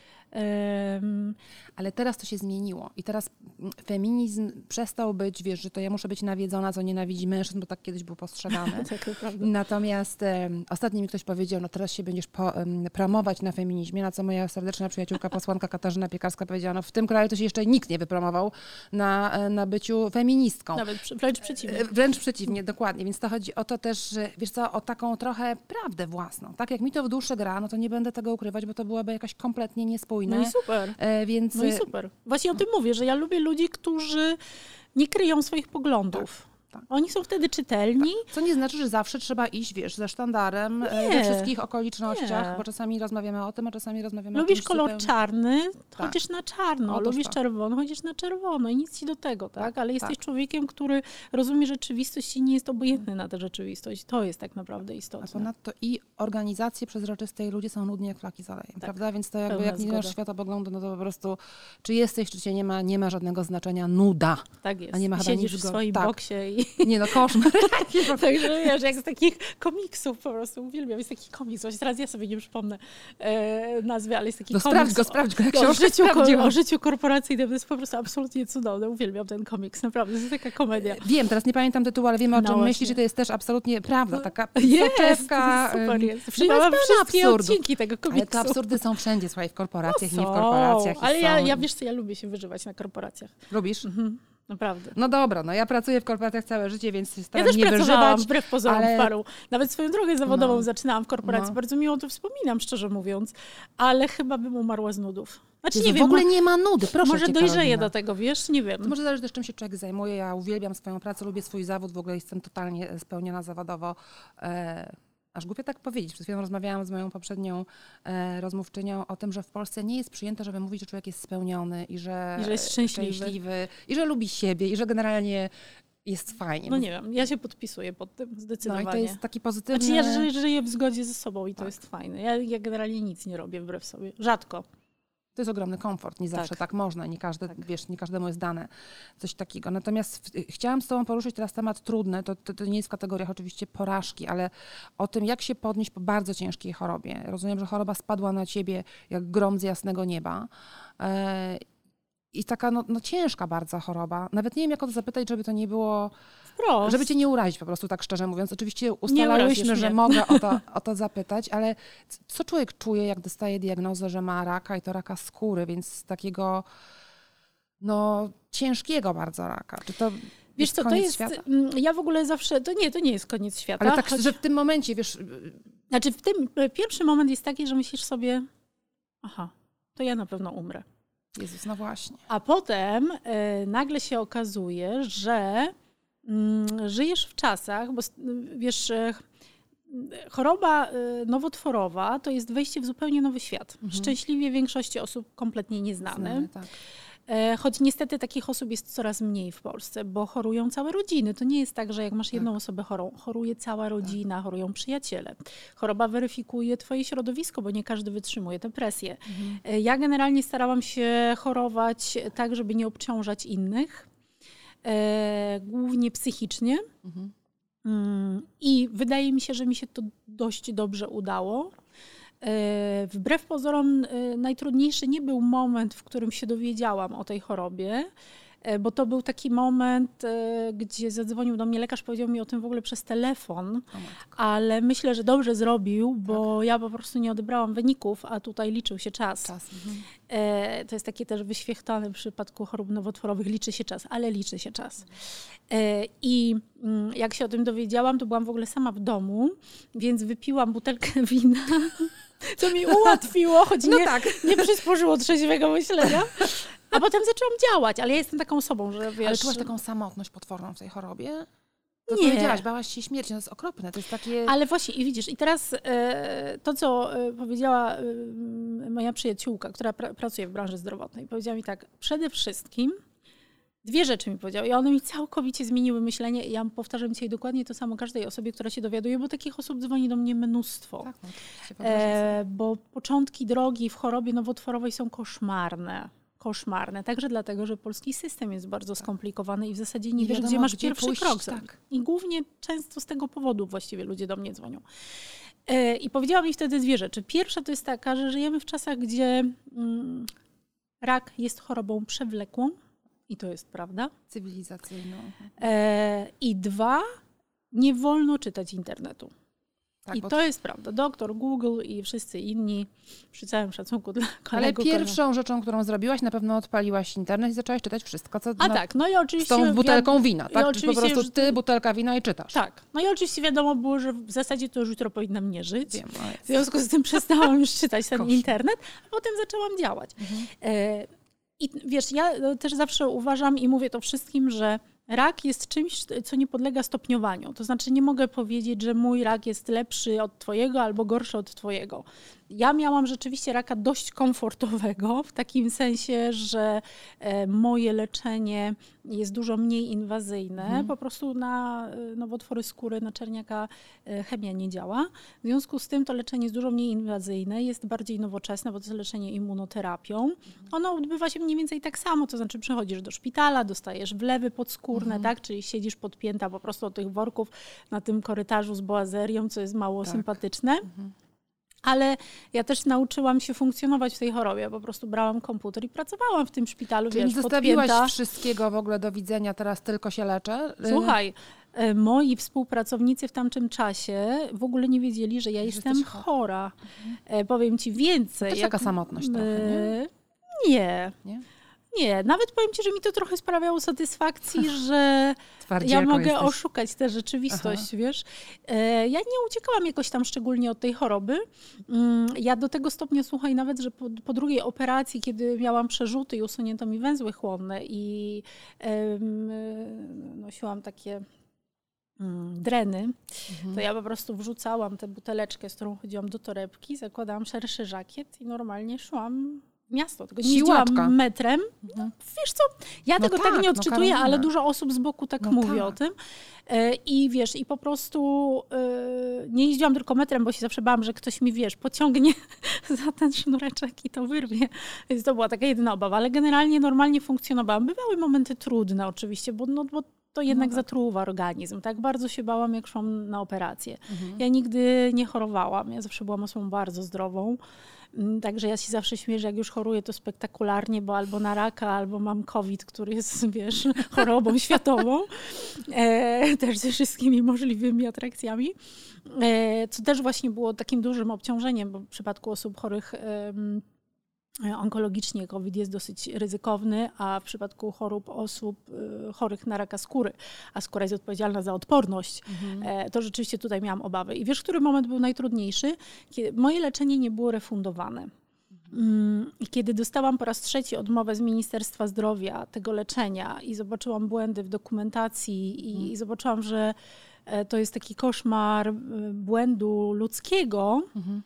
Speaker 1: Ale teraz to się zmieniło i teraz feminizm przestał być, wiesz, że to ja muszę być nawiedzona, co nienawidzi mężczyzn, bo tak kiedyś był postrzegany.
Speaker 2: tak.
Speaker 1: Natomiast em, ostatnio mi ktoś powiedział, no teraz się będziesz po, em, promować na feminizmie, na co moja serdeczna przyjaciółka, posłanka Katarzyna Piekarska powiedziała, no w tym kraju to się jeszcze nikt nie wypromował na, e, na byciu feministką.
Speaker 2: Nawet wręcz przeciwnie.
Speaker 1: E, Wręcz przeciwnie, dokładnie. Więc to chodzi o to też, że, wiesz co, o taką trochę prawdę własną. Tak jak mi to w duszy gra, no to nie będę tego ukrywać, bo to byłoby jakoś kompletnie niespójne.
Speaker 2: No i super.
Speaker 1: E, Więc
Speaker 2: No i super. Właśnie o tym mówię, że ja lubię ludzi, którzy nie kryją swoich poglądów.
Speaker 1: Tak.
Speaker 2: Oni są wtedy czytelni.
Speaker 1: Co nie znaczy, że zawsze trzeba iść, wiesz, ze sztandarem e,
Speaker 2: Nie.
Speaker 1: we wszystkich okolicznościach,
Speaker 2: Nie.
Speaker 1: bo czasami rozmawiamy o tym, a czasami rozmawiamy o
Speaker 2: Lubisz
Speaker 1: czymś
Speaker 2: kolor
Speaker 1: zupełnie...
Speaker 2: czarny,
Speaker 1: Tak.
Speaker 2: chodzisz na czarno.
Speaker 1: Otóż
Speaker 2: Lubisz
Speaker 1: to.
Speaker 2: czerwony, chodzisz na czerwono i nic ci do tego, tak?
Speaker 1: Tak,
Speaker 2: Ale jesteś
Speaker 1: tak.
Speaker 2: człowiekiem, który rozumie rzeczywistość i nie jest obojętny na tę rzeczywistość. To jest tak naprawdę
Speaker 1: A
Speaker 2: istotne.
Speaker 1: ponadto i organizacje przezroczyste i ludzie są nudni jak flaki z olejem, prawda? Więc to jakby
Speaker 2: pełna
Speaker 1: jak nie masz
Speaker 2: zgoda.
Speaker 1: światopoglądu, no to po prostu czy jesteś, czy cię nie ma, nie ma żadnego znaczenia. Nuda.
Speaker 2: Tak jest.
Speaker 1: A nie ma chyba
Speaker 2: Siedzisz w swoim
Speaker 1: tak.
Speaker 2: boksie i
Speaker 1: Nie no, koszmar.
Speaker 2: Także wiesz, jak z takich komiksów po prostu uwielbiam. Jest taki komiks, właśnie teraz ja sobie nie przypomnę e, nazwy, ale jest taki
Speaker 1: No
Speaker 2: komiks.
Speaker 1: sprawdź go, sprawdź go, jak
Speaker 2: o, o, życiu, ko- o życiu korporacyjnym. To jest po prostu absolutnie cudowne. Uwielbiam ten komiks, naprawdę. To jest taka komedia.
Speaker 1: Wiem, teraz nie pamiętam tytułu, ale wiemy o
Speaker 2: No
Speaker 1: czym
Speaker 2: właśnie.
Speaker 1: myślisz i to jest też absolutnie prawda. Taka
Speaker 2: Jest,
Speaker 1: soczewka,
Speaker 2: super jest.
Speaker 1: no bez
Speaker 2: wszystkie odcinki tego komiksu.
Speaker 1: Ale te absurdy są wszędzie, słuchaj, w korporacjach,
Speaker 2: No
Speaker 1: nie w
Speaker 2: są,
Speaker 1: korporacjach.
Speaker 2: Ale ja, ja, wiesz co, ja lubię się wyżywać na korporacjach.
Speaker 1: Lubisz?
Speaker 2: Mhm, naprawdę.
Speaker 1: No dobra, no ja pracuję w korporacjach całe życie, więc się
Speaker 2: Ja
Speaker 1: staram
Speaker 2: też
Speaker 1: nie
Speaker 2: pracowałam
Speaker 1: wyżywać.
Speaker 2: wbrew pozorom
Speaker 1: ale-
Speaker 2: w paru. Nawet swoją drogę zawodową
Speaker 1: No.
Speaker 2: zaczynałam w korporacji.
Speaker 1: No.
Speaker 2: Bardzo miło to wspominam, szczerze mówiąc. Ale chyba bym umarła z nudów. Znaczy
Speaker 1: Jezu,
Speaker 2: nie
Speaker 1: w
Speaker 2: wiem,
Speaker 1: ogóle
Speaker 2: mo-
Speaker 1: nie ma nudy, proszę
Speaker 2: może
Speaker 1: cię,
Speaker 2: dojrzeję
Speaker 1: Karolina.
Speaker 2: do tego, wiesz? Nie wiem.
Speaker 1: To może zależy też, czym się człowiek zajmuje. Ja uwielbiam swoją pracę, lubię swój zawód, w ogóle jestem totalnie spełniona zawodowo. E, aż głupio tak powiedzieć. Przed chwilą rozmawiałam z moją poprzednią e, rozmówczynią o tym, że w Polsce nie jest przyjęte, żeby mówić, że człowiek jest spełniony i że,
Speaker 2: I że jest szczęśliwy.
Speaker 1: szczęśliwy i że lubi siebie i że generalnie jest fajnie.
Speaker 2: No nie wiem, ja się podpisuję pod tym
Speaker 1: no
Speaker 2: zdecydowanie.
Speaker 1: i to jest taki pozytywny...
Speaker 2: Znaczy ja ży- żyję w zgodzie ze sobą i to
Speaker 1: Tak.
Speaker 2: jest fajne. Ja, ja generalnie nic nie robię wbrew sobie. Rzadko.
Speaker 1: To jest ogromny komfort, nie zawsze
Speaker 2: Tak.
Speaker 1: tak, można, nie, każdy,
Speaker 2: Tak.
Speaker 1: wiesz, nie każdemu jest dane coś takiego. Natomiast w, chciałam z Tobą poruszyć teraz temat trudny, to, to, to nie jest w kategoriach oczywiście porażki, ale o tym, jak się podnieść po bardzo ciężkiej chorobie. Rozumiem, że choroba spadła na Ciebie jak grom z jasnego nieba. E, I taka no, no, ciężka bardzo choroba. Nawet nie wiem, jak o to zapytać, żeby to nie było,
Speaker 2: Wprost.
Speaker 1: żeby cię nie urazić po prostu tak szczerze mówiąc. Oczywiście ustalałyśmy, że mogę o to, o to zapytać, ale co człowiek czuje, jak dostaje diagnozę, że ma raka i to raka skóry, więc takiego no ciężkiego bardzo raka. Czy to
Speaker 2: Wiesz co, to jest...
Speaker 1: świata?
Speaker 2: mm, Ja w ogóle zawsze... To nie, to nie jest koniec świata.
Speaker 1: Ale tak,
Speaker 2: choć-
Speaker 1: że w tym momencie, wiesz,
Speaker 2: Znaczy w tym e, pierwszy moment jest taki, że myślisz sobie aha, to ja na pewno umrę.
Speaker 1: Jezus, no właśnie.
Speaker 2: A potem e, nagle się okazuje, że żyjesz w czasach, bo wiesz, e, choroba e, nowotworowa to jest wejście w zupełnie nowy świat.
Speaker 1: Mhm.
Speaker 2: Szczęśliwie większości osób kompletnie nieznany.
Speaker 1: Znamy, tak.
Speaker 2: E, choć niestety takich osób jest coraz mniej w Polsce, bo chorują całe rodziny. To nie jest tak, że jak masz jedną tak. osobę chorą, choruje cała rodzina, tak. chorują przyjaciele. Choroba weryfikuje twoje środowisko, bo nie każdy wytrzymuje tę presję. Mhm. Ja generalnie starałam się chorować tak, żeby nie obciążać innych, e, głównie psychicznie. Mhm. Mm, I wydaje mi się, że mi się to dość dobrze udało. E, wbrew pozorom, e, najtrudniejszy nie był moment, w którym się dowiedziałam o tej chorobie, e, bo to był taki moment, gdzie zadzwonił do mnie lekarz, powiedział mi o tym w ogóle przez telefon, ale myślę, że dobrze zrobił, bo tak. ja po prostu nie odebrałam wyników, a tutaj liczył się czas. czas. Mhm. To jest takie też wyświechtane w przypadku chorób nowotworowych, liczy się czas, ale liczy się czas. I mm, jak się o tym dowiedziałam, to byłam w ogóle sama w domu, więc wypiłam butelkę wina co mi ułatwiło, choć no nie, tak. nie przysporzyło trzeźwego myślenia. A potem zaczęłam działać, ale ja jestem taką osobą, że wiesz...
Speaker 1: Ale czułaś taką samotność potworną w tej chorobie? To nie. powiedziałaś, bałaś się śmierci, to jest okropne, to jest takie...
Speaker 2: Ale właśnie, i widzisz, i teraz e, to, co e, powiedziała e, moja przyjaciółka, która pra, pracuje w branży zdrowotnej, powiedziała mi tak, przede wszystkim Dwie rzeczy mi powiedział i one mi całkowicie zmieniły myślenie. Ja powtarzam dzisiaj dokładnie to samo każdej osobie, która się dowiaduje, bo takich osób dzwoni do mnie mnóstwo. Tak, no, e, bo początki drogi w chorobie nowotworowej są koszmarne. Koszmarne. Także dlatego, że polski system jest bardzo tak. skomplikowany i w zasadzie nie, nie wiesz, gdzie masz gdzie pierwszy pójść, krok. Tak. I głównie często z tego powodu właściwie ludzie do mnie dzwonią. E, I powiedziała mi wtedy dwie rzeczy. Pierwsza to jest taka, że żyjemy w czasach, gdzie mm, rak jest chorobą przewlekłą i to jest prawda.
Speaker 1: Cywilizacyjną.
Speaker 2: E, I dwa, nie wolno czytać internetu. Tak, I to jest prawda. Doktor Google i wszyscy inni, przy całym szacunku dla kolegów.
Speaker 1: Ale pierwszą rzeczą, którą zrobiłaś, na pewno odpaliłaś internet i zaczęłaś czytać wszystko, co
Speaker 2: A tak, no i oczywiście...
Speaker 1: Z tą butelką wina, tak? Czy po prostu ty, butelka wina i czytasz.
Speaker 2: Tak. No i oczywiście wiadomo było, że w zasadzie to już jutro powinnam nie żyć. Wiem, w związku z tym przestałam już czytać ten internet, a potem zaczęłam działać. Mhm. E, i wiesz, ja też zawsze uważam i mówię to wszystkim, że rak jest czymś, co nie podlega stopniowaniu. To znaczy, nie mogę powiedzieć, że mój rak jest lepszy od Twojego albo gorszy od Twojego. Ja miałam rzeczywiście raka dość komfortowego, w takim sensie, że e, moje leczenie jest dużo mniej inwazyjne. Mhm. Po prostu na e, nowotwory skóry, na czerniaka e, chemia nie działa. W związku z tym to leczenie jest dużo mniej inwazyjne, jest bardziej nowoczesne, bo to jest leczenie immunoterapią. Mhm. Ono odbywa się mniej więcej tak samo, to znaczy przychodzisz do szpitala, dostajesz wlewy podskórne, mhm. tak? czyli siedzisz podpięta po prostu od tych worków na tym korytarzu z boazerią, co jest mało tak. sympatyczne. Mhm. Ale ja też nauczyłam się funkcjonować w tej chorobie. Po prostu brałam komputer i pracowałam w tym szpitalu.
Speaker 1: Czyli wiesz, nie zostawiłaś podpięta. wszystkiego w ogóle do widzenia, teraz tylko się leczę?
Speaker 2: Słuchaj, e, moi współpracownicy w tamtym czasie w ogóle nie wiedzieli, że ja jestem chora. Mhm. Powiem ci więcej.
Speaker 1: To jest jak... taka samotność trochę, nie?
Speaker 2: Nie. nie? Nie, nawet powiem Ci, że mi to trochę sprawiało satysfakcji, że ja mogę jesteś. oszukać tę rzeczywistość, Aha. wiesz. E, ja nie uciekałam jakoś tam szczególnie od tej choroby. Mm, ja do tego stopnia, słuchaj, nawet, że po, po drugiej operacji, kiedy miałam przerzuty i usunięto mi węzły chłonne i um, nosiłam takie mm, dreny, mhm. to ja po prostu wrzucałam tę buteleczkę, z którą chodziłam do torebki, zakładałam szerszy żakiet i normalnie szłam miasto, nie jeździłam metrem. No, wiesz co, ja no tego tak, tak nie no odczytuję, no ale dużo osób z boku tak no mówi tak. o tym. E, I wiesz, i po prostu e, nie jeździłam tylko metrem, bo się zawsze bałam, że ktoś mi, wiesz, pociągnie za ten sznureczek i to wyrwie. Więc to była taka jedyna obawa, ale generalnie normalnie funkcjonowałam. Bywały momenty trudne oczywiście, bo, no, bo to jednak no tak. zatruwa organizm. Tak bardzo się bałam, jak szłam na operację. Mhm. Ja nigdy nie chorowałam. Ja zawsze byłam osobą bardzo zdrową. Mm, także ja się zawsze śmieję, że jak już choruję, to spektakularnie, bo albo na raka, albo mam COVID, który jest, wiesz, chorobą światową. E, też ze wszystkimi możliwymi atrakcjami. E, co też właśnie było takim dużym obciążeniem, bo w przypadku osób chorych E, onkologicznie COVID jest dosyć ryzykowny, a w przypadku chorób osób e, chorych na raka skóry, a skóra jest odpowiedzialna za odporność, mhm. E, to rzeczywiście tutaj miałam obawy. I wiesz, który moment był najtrudniejszy? Kiedy moje leczenie nie było refundowane. Mm, I kiedy dostałam po raz trzeci odmowę z Ministerstwa Zdrowia tego leczenia i zobaczyłam błędy w dokumentacji i, mhm. zobaczyłam, że to jest taki koszmar błędu ludzkiego, mhm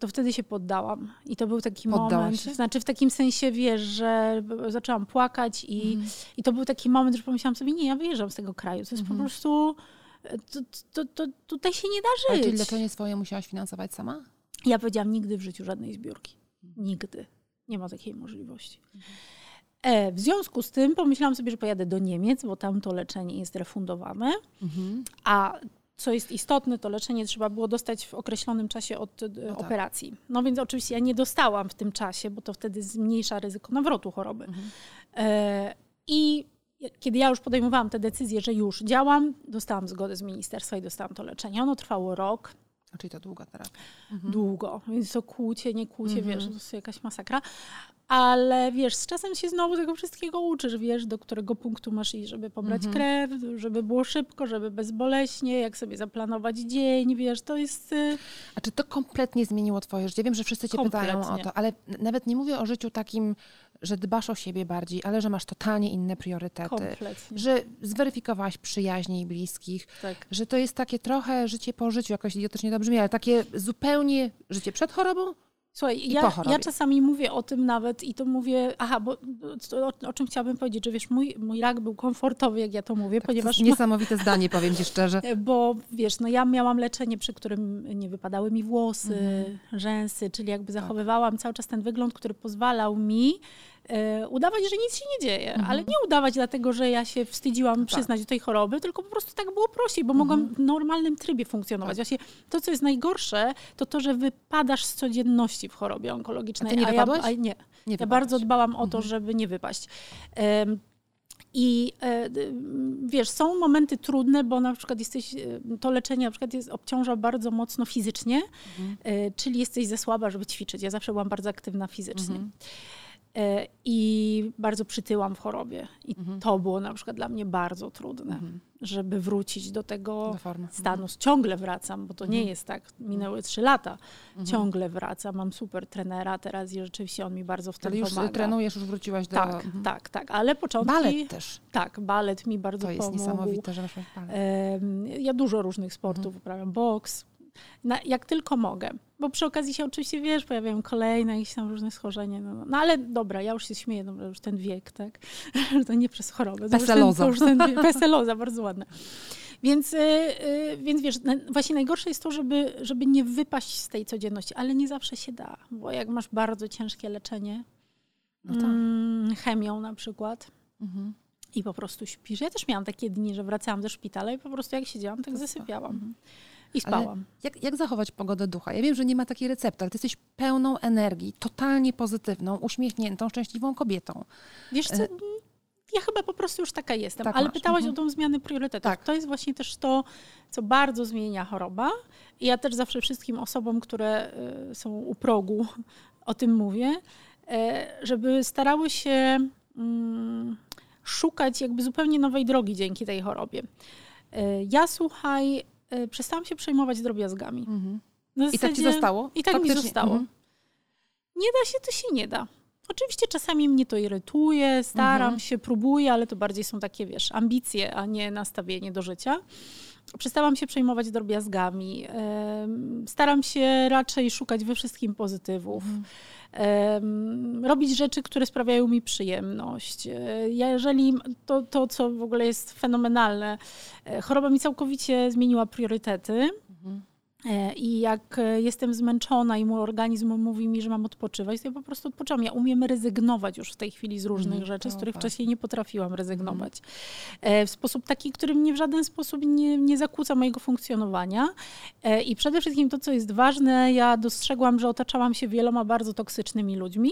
Speaker 2: to wtedy się poddałam. I to był taki
Speaker 1: Poddałaś
Speaker 2: moment,
Speaker 1: się?
Speaker 2: znaczy w takim sensie, wiesz, że zaczęłam płakać i,
Speaker 1: Mhm.
Speaker 2: i to był taki moment, że pomyślałam sobie, nie, ja wyjeżdżam z tego kraju. To jest
Speaker 1: Mhm.
Speaker 2: po prostu, to, to, to, tutaj się nie da
Speaker 1: Ale
Speaker 2: żyć.
Speaker 1: czyli leczenie swoje musiałaś finansować sama?
Speaker 2: Ja powiedziałam nigdy w życiu żadnej zbiórki. Nigdy. Nie ma takiej możliwości. E, w związku z tym pomyślałam sobie, że pojadę do Niemiec, bo tam to leczenie jest refundowane.
Speaker 1: Mhm.
Speaker 2: A co jest istotne, to leczenie trzeba było dostać w określonym czasie od e,
Speaker 1: tak.
Speaker 2: operacji. No więc oczywiście ja nie dostałam w tym czasie, bo to wtedy zmniejsza ryzyko nawrotu choroby.
Speaker 1: Mhm.
Speaker 2: E, I kiedy ja już podejmowałam tę decyzję, że już działam, dostałam zgodę z ministerstwa i dostałam to leczenie. Ono trwało rok,
Speaker 1: czyli to długa terapia.
Speaker 2: długo, więc to kłucie, nie kłucie,
Speaker 1: Mhm.
Speaker 2: wiesz, to jest jakaś masakra. Ale wiesz, z czasem się znowu tego wszystkiego uczysz, wiesz, do którego punktu masz iść, żeby pobrać
Speaker 1: Mhm.
Speaker 2: krew, żeby było szybko, żeby bezboleśnie, jak sobie zaplanować dzień, wiesz, to jest... y,
Speaker 1: A czy to kompletnie zmieniło twoje życie? Wiem, że wszyscy cię pytają o
Speaker 2: Kompletnie.
Speaker 1: to, ale nawet nie mówię o życiu takim, że dbasz o siebie bardziej, ale że masz totalnie inne priorytety.
Speaker 2: Kompletnie.
Speaker 1: Że zweryfikowałaś przyjaźnie i bliskich,
Speaker 2: Tak.
Speaker 1: że to jest takie trochę życie po życiu, jakoś idiotycznie to brzmi, ale takie zupełnie życie przed chorobą?
Speaker 2: Słuchaj, ja,
Speaker 1: chorobie.
Speaker 2: ja czasami mówię o tym nawet i to mówię, aha, bo to, o, o czym chciałabym powiedzieć, że wiesz, mój, mój rak był komfortowy, jak ja to mówię,
Speaker 1: To
Speaker 2: ponieważ...
Speaker 1: jest niesamowite zdanie, powiem ci szczerze.
Speaker 2: Bo wiesz, no ja miałam leczenie, przy którym nie wypadały mi włosy,
Speaker 1: Mhm.
Speaker 2: rzęsy, czyli jakby
Speaker 1: Tak.
Speaker 2: zachowywałam cały czas ten wygląd, który pozwalał mi udawać, że nic się nie dzieje.
Speaker 1: Mhm.
Speaker 2: Ale nie udawać dlatego, że ja się wstydziłam przyznać do tej choroby, tylko po prostu tak było prościej, bo mogłam
Speaker 1: Mhm.
Speaker 2: w normalnym trybie funkcjonować. Właśnie to, co jest najgorsze, to to, że wypadasz z codzienności w chorobie onkologicznej.
Speaker 1: A ty nie
Speaker 2: ja,
Speaker 1: wypadłaś?
Speaker 2: a, nie.
Speaker 1: Nie
Speaker 2: Ja bardzo dbałam o to,
Speaker 1: Mhm.
Speaker 2: żeby nie wypaść. Em, I e, wiesz, są momenty trudne, bo na przykład jesteś, e, to leczenie na przykład jest, obciąża bardzo mocno fizycznie,
Speaker 1: Mhm.
Speaker 2: e, czyli jesteś za słaba, żeby ćwiczyć. Ja zawsze byłam bardzo aktywna fizycznie.
Speaker 1: Mhm.
Speaker 2: E, I bardzo przytyłam w chorobie. I
Speaker 1: Mhm.
Speaker 2: to było na przykład dla mnie bardzo trudne,
Speaker 1: Mhm.
Speaker 2: żeby wrócić do tego
Speaker 1: Do
Speaker 2: stanu. Ciągle wracam, bo to nie
Speaker 1: Mhm.
Speaker 2: jest tak. Minęły trzy lata.
Speaker 1: Mhm.
Speaker 2: Ciągle wracam. Mam super trenera teraz i rzeczywiście on mi bardzo w tym
Speaker 1: Ale już
Speaker 2: pomaga.
Speaker 1: trenujesz, już wróciłaś do...
Speaker 2: Tak,
Speaker 1: Mhm.
Speaker 2: tak, tak. Ale początki...
Speaker 1: Balet też.
Speaker 2: Tak, balet mi bardzo
Speaker 1: To jest
Speaker 2: pomógł.
Speaker 1: niesamowite, że weszłaś w balet.
Speaker 2: Ja dużo różnych sportów
Speaker 1: Mhm.
Speaker 2: uprawiam, boks, na, jak tylko mogę. Bo przy okazji się oczywiście, wiesz, pojawiają kolejne jakieś tam różne schorzenia. No, no. no ale dobra, ja już się śmieję, dobra, już ten wiek, tak? to nie przez chorobę. to już ten-
Speaker 1: Peseloza.
Speaker 2: To już ten, peseloza, bardzo ładne. Więc, y, y, więc wiesz, na, właśnie najgorsze jest to, żeby, żeby nie wypaść z tej codzienności, ale nie zawsze się da, bo jak masz bardzo ciężkie leczenie,
Speaker 1: No tak.
Speaker 2: mm, chemią na przykład,
Speaker 1: Mhm.
Speaker 2: i po prostu śpisz. Ja też miałam takie dni, że wracałam ze szpitala i po prostu jak siedziałam, tak
Speaker 1: To
Speaker 2: zasypiałam.
Speaker 1: Mhm.
Speaker 2: I spałam.
Speaker 1: Jak, jak zachować pogodę ducha? Ja wiem, że nie ma takiej recepty, ale ty jesteś pełną energii, totalnie pozytywną, uśmiechniętą, szczęśliwą kobietą.
Speaker 2: Wiesz co, ja chyba po prostu już taka jestem.
Speaker 1: E, Tak
Speaker 2: ale
Speaker 1: masz,
Speaker 2: pytałaś
Speaker 1: mhm.
Speaker 2: o tą zmianę priorytetów.
Speaker 1: Tak.
Speaker 2: To jest właśnie też to, co bardzo zmienia choroba. I ja też zawsze wszystkim osobom, które y, są u progu, o tym mówię, e, żeby starały się mm, szukać jakby zupełnie nowej drogi dzięki tej chorobie. E, Ja słuchaj, e, przestałam się przejmować drobiazgami. Na
Speaker 1: I tak ci
Speaker 2: zasadzie-
Speaker 1: zostało?
Speaker 2: I tak mi
Speaker 1: Faktycznie.
Speaker 2: zostało.
Speaker 1: Mhm.
Speaker 2: Nie da się, to się nie da. Oczywiście czasami mnie to irytuje, staram
Speaker 1: Mhm.
Speaker 2: się, próbuję, ale to bardziej są takie, wiesz, ambicje, a nie nastawienie do życia. Przestałam się przejmować drobiazgami. Staram się raczej szukać we wszystkim pozytywów.
Speaker 1: Mhm.
Speaker 2: Robić rzeczy, które sprawiają mi przyjemność. E, Ja jeżeli to, to, co w ogóle jest fenomenalne, e, choroba mi całkowicie zmieniła priorytety.
Speaker 1: Mhm.
Speaker 2: E, I jak e, jestem zmęczona i mój organizm mówi mi, że mam odpoczywać, to ja po prostu odpoczywam. Ja umiem rezygnować już w tej chwili z różnych
Speaker 1: Mhm,
Speaker 2: rzeczy, z
Speaker 1: to
Speaker 2: których
Speaker 1: ważne.
Speaker 2: wcześniej nie potrafiłam rezygnować. E, W sposób taki, który mnie w żaden sposób nie, nie zakłóca mojego funkcjonowania. I przede wszystkim to, co jest ważne, ja dostrzegłam, że otaczałam się wieloma bardzo toksycznymi ludźmi,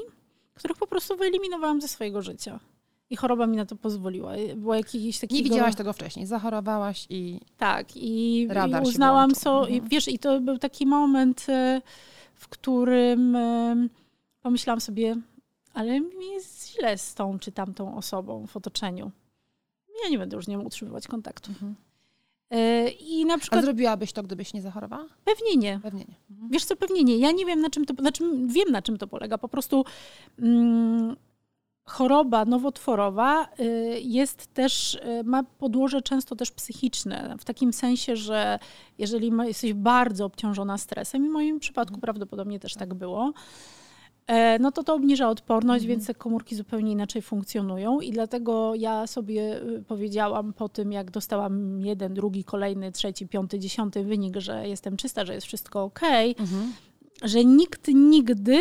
Speaker 2: których po prostu wyeliminowałam ze swojego życia. I choroba mi na to pozwoliła. Było jakiś taki
Speaker 1: Nie widziałaś tego wcześniej, zachorowałaś i
Speaker 2: tak, i,
Speaker 1: Radar
Speaker 2: i uznałam i
Speaker 1: Mhm.
Speaker 2: wiesz, i to był taki moment, e, w którym e, pomyślałam sobie, ale mi jest źle z tą czy tamtą osobą w otoczeniu. Ja nie będę już z nią utrzymywać kontaktu.
Speaker 1: Mhm.
Speaker 2: I na
Speaker 1: A
Speaker 2: przykład
Speaker 1: zrobiłabyś to, gdybyś nie zachorowała?
Speaker 2: pewnie nie.
Speaker 1: Pewnie nie. Mhm.
Speaker 2: Wiesz co, pewnie nie. Ja nie wiem na czym to, znaczy wiem na czym to polega. Po prostu mm, choroba nowotworowa y, jest też, y, ma podłoże często też psychiczne, w takim sensie, że jeżeli jesteś bardzo obciążona stresem, i w moim przypadku prawdopodobnie też tak było, e, no to to obniża odporność, mhm. więc te komórki zupełnie inaczej funkcjonują i dlatego ja sobie y, powiedziałam po tym, jak dostałam jeden, drugi, kolejny, trzeci, piąty, dziesiąty wynik, że jestem czysta, że jest wszystko ok, mhm. że nikt nigdy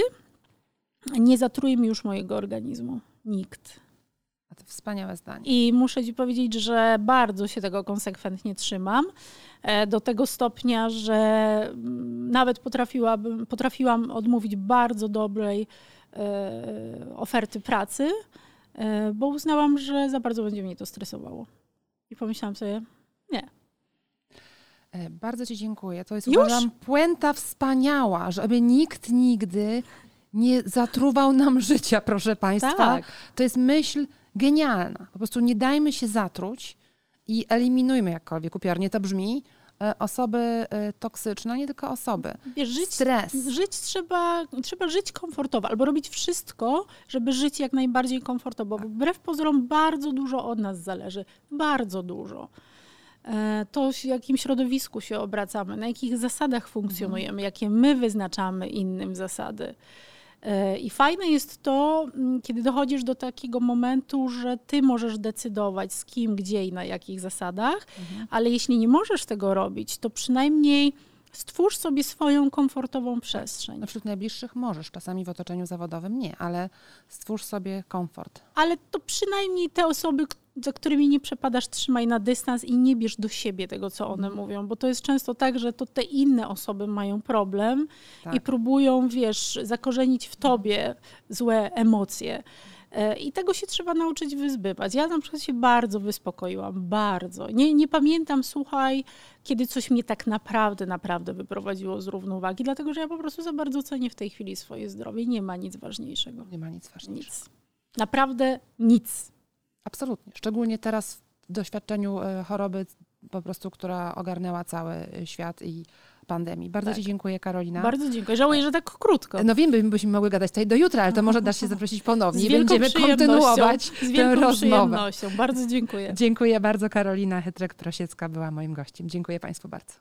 Speaker 2: nie zatruje mi już mojego organizmu. Nikt.
Speaker 1: A to wspaniałe zdanie.
Speaker 2: I muszę ci powiedzieć, że bardzo się tego konsekwentnie trzymam. E, do tego stopnia, że mm, nawet potrafiłabym, potrafiłam odmówić bardzo dobrej e, oferty pracy, e, bo uznałam, że za bardzo będzie mnie to stresowało. I pomyślałam sobie, nie.
Speaker 1: Bardzo Ci dziękuję. To jest Już? uważam puenta wspaniała, żeby nikt nigdy nie zatruwał nam życia, proszę Państwa. Tak. To jest myśl genialna. Po prostu nie dajmy się zatruć i eliminujmy jakkolwiek upiornie to brzmi, e, osoby e, toksyczne, nie tylko osoby.
Speaker 2: Wiesz, żyć, Stres. Żyć trzeba, trzeba żyć komfortowo albo robić wszystko, żeby żyć jak najbardziej komfortowo, bo wbrew pozorom bardzo dużo od nas zależy. Bardzo dużo. E, to w jakim środowisku się obracamy, na jakich zasadach funkcjonujemy, jakie my wyznaczamy innym zasady. I fajne jest to, mm, kiedy dochodzisz do takiego momentu, że ty możesz decydować z kim, gdzie i na jakich zasadach, mhm. ale jeśli nie możesz tego robić, to przynajmniej stwórz sobie swoją komfortową przestrzeń.
Speaker 1: No wśród najbliższych możesz, czasami w otoczeniu zawodowym nie, ale stwórz sobie komfort.
Speaker 2: Ale to przynajmniej te osoby, za którymi nie przepadasz, trzymaj na dystans i nie bierz do siebie tego, co one mm. mówią, bo to jest często tak, że to te inne osoby mają problem tak. i próbują, wiesz, zakorzenić w tobie złe emocje. E, I tego się trzeba nauczyć wyzbywać. Ja na przykład się bardzo wyspokoiłam, bardzo. Nie, nie pamiętam, słuchaj, kiedy coś mnie tak naprawdę, naprawdę wyprowadziło z równowagi, dlatego że ja po prostu za bardzo cenię w tej chwili swoje zdrowie. Nie ma nic ważniejszego.
Speaker 1: Nie ma nic ważniejszego. Nic.
Speaker 2: Naprawdę nic.
Speaker 1: Absolutnie. Szczególnie teraz w doświadczeniu e, choroby po prostu, która ogarnęła cały e, świat i pandemii. Bardzo tak. Ci dziękuję, Karolina.
Speaker 2: Bardzo dziękuję. Żałuję, że tak krótko.
Speaker 1: No wiem, byśmy mogły gadać tutaj do jutra, ale to może dasz się zaprosić ponownie. Będziemy kontynuować z tę rozmowę.
Speaker 2: Bardzo dziękuję.
Speaker 1: Dziękuję bardzo. Karolina Hetrek-Trosiecka była moim gościem. Dziękuję Państwu bardzo.